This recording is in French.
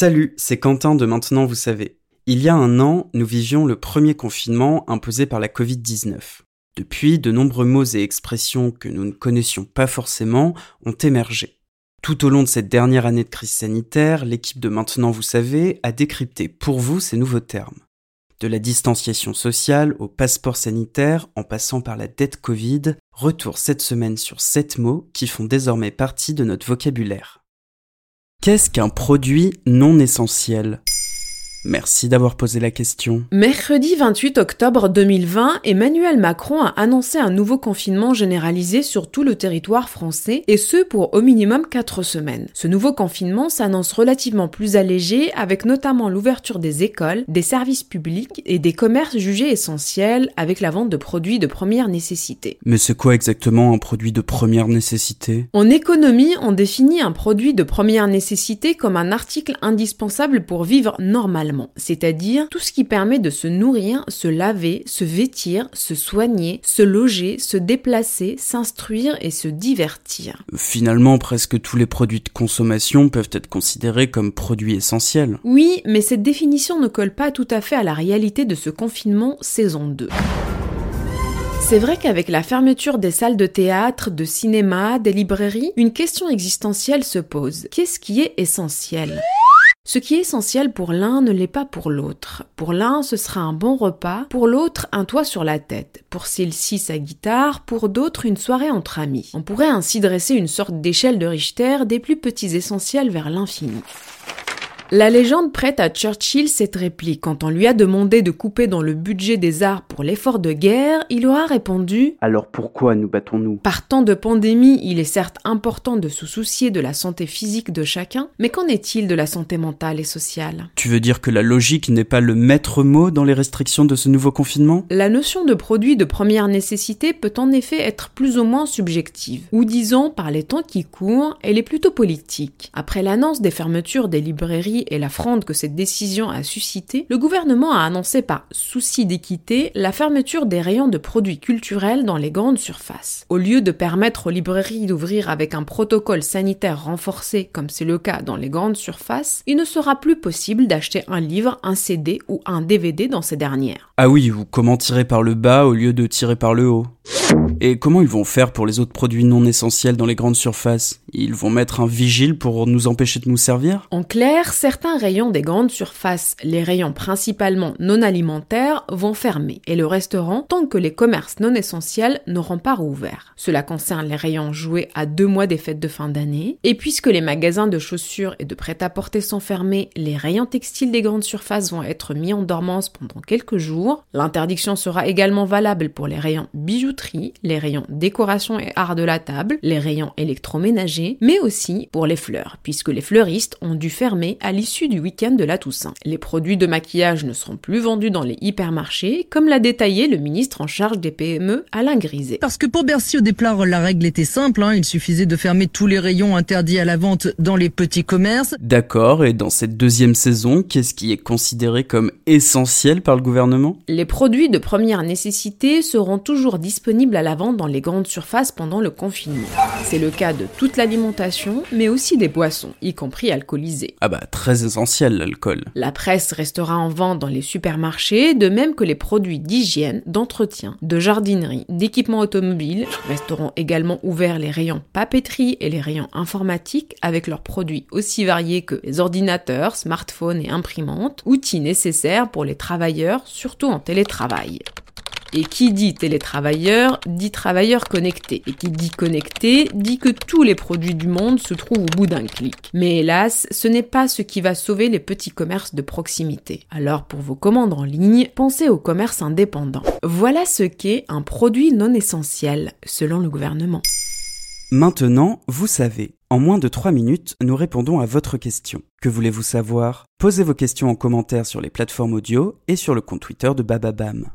Salut, c'est Quentin de Maintenant Vous savez. Il y a un an, nous vivions le premier confinement imposé par la Covid-19. Depuis, de nombreux mots et expressions que nous ne connaissions pas forcément ont émergé. Tout au long de cette dernière année de crise sanitaire, l'équipe de Maintenant Vous savez a décrypté pour vous ces nouveaux termes. De la distanciation sociale au passeport sanitaire en passant par la dette Covid, retour cette semaine sur sept mots qui font désormais partie de notre vocabulaire. Qu'est-ce qu'un produit non essentiel? Merci d'avoir posé la question. Mercredi 28 octobre 2020, Emmanuel Macron a annoncé un nouveau confinement généralisé sur tout le territoire français, et ce pour au minimum 4 semaines. Ce nouveau confinement s'annonce relativement plus allégé, avec notamment l'ouverture des écoles, des services publics et des commerces jugés essentiels, avec la vente de produits de première nécessité. Mais c'est quoi exactement un produit de première nécessité? En économie, on définit un produit de première nécessité comme un article indispensable pour vivre normalement c'est-à-dire tout ce qui permet de se nourrir, se laver, se vêtir, se soigner, se loger, se déplacer, s'instruire et se divertir. Finalement, presque tous les produits de consommation peuvent être considérés comme produits essentiels. Oui, mais cette définition ne colle pas tout à fait à la réalité de ce confinement saison 2. C'est vrai qu'avec la fermeture des salles de théâtre, de cinéma, des librairies, une question existentielle se pose. Qu'est-ce qui est essentiel? Ce qui est essentiel pour l'un ne l'est pas pour l'autre. Pour l'un, ce sera un bon repas, pour l'autre, un toit sur la tête, pour celle-ci sa guitare, pour d'autres une soirée entre amis. On pourrait ainsi dresser une sorte d'échelle de Richter des plus petits essentiels vers l'infini. La légende prête à Churchill cette réplique. Quand on lui a demandé de couper dans le budget des arts pour l'effort de guerre, il aura répondu Alors pourquoi nous battons-nous? Par temps de pandémie, il est certes important de se soucier de la santé physique de chacun, mais qu'en est-il de la santé mentale et sociale? Tu veux dire que la logique n'est pas le maître mot dans les restrictions de ce nouveau confinement? La notion de produit de première nécessité peut en effet être plus ou moins subjective, ou disons par les temps qui courent, elle est plutôt politique. Après l'annonce des fermetures des librairies et la fronde que cette décision a suscité, le gouvernement a annoncé par souci d'équité la fermeture des rayons de produits culturels dans les grandes surfaces. Au lieu de permettre aux librairies d'ouvrir avec un protocole sanitaire renforcé comme c'est le cas dans les grandes surfaces, il ne sera plus possible d'acheter un livre, un CD ou un DVD dans ces dernières. Ah oui, ou comment tirer par le bas au lieu de tirer par le haut? Et comment ils vont faire pour les autres produits non essentiels dans les grandes surfaces? Ils vont mettre un vigile pour nous empêcher de nous servir En clair, certains rayons des grandes surfaces, les rayons principalement non alimentaires, vont fermer et le restaurant tant que les commerces non essentiels n'auront pas rouvert. Cela concerne les rayons joués à deux mois des fêtes de fin d'année. Et puisque les magasins de chaussures et de prêt-à-porter sont fermés, les rayons textiles des grandes surfaces vont être mis en dormance pendant quelques jours. L'interdiction sera également valable pour les rayons bijouterie, les rayons décoration et art de la table, les rayons électroménagers, mais aussi pour les fleurs, puisque les fleuristes ont dû fermer à l'issue du week-end de la Toussaint. Les produits de maquillage ne seront plus vendus dans les hypermarchés, comme l'a détaillé le ministre en charge des PME, Alain Griset. Parce que pour Bercy au départ, la règle était simple, hein. il suffisait de fermer tous les rayons interdits à la vente dans les petits commerces. D'accord, et dans cette deuxième saison, qu'est-ce qui est considéré comme essentiel par le gouvernement? Les produits de première nécessité seront toujours disponibles à la vente dans les grandes surfaces pendant le confinement. C'est le cas de toute l'alimentation, mais aussi des boissons, y compris alcoolisées. Ah bah très essentiel l'alcool. La presse restera en vente dans les supermarchés, de même que les produits d'hygiène, d'entretien, de jardinerie, d'équipement automobile. Resteront également ouverts les rayons papeterie et les rayons informatiques avec leurs produits aussi variés que les ordinateurs, smartphones et imprimantes, outils nécessaires pour les travailleurs, surtout en télétravail. Et qui dit télétravailleur dit travailleur connecté. Et qui dit connecté dit que tous les produits du monde se trouvent au bout d'un clic. Mais hélas, ce n'est pas ce qui va sauver les petits commerces de proximité. Alors pour vos commandes en ligne, pensez au commerce indépendant. Voilà ce qu'est un produit non essentiel, selon le gouvernement. Maintenant, vous savez. En moins de 3 minutes, nous répondons à votre question. Que voulez-vous savoir? Posez vos questions en commentaire sur les plateformes audio et sur le compte Twitter de Bababam.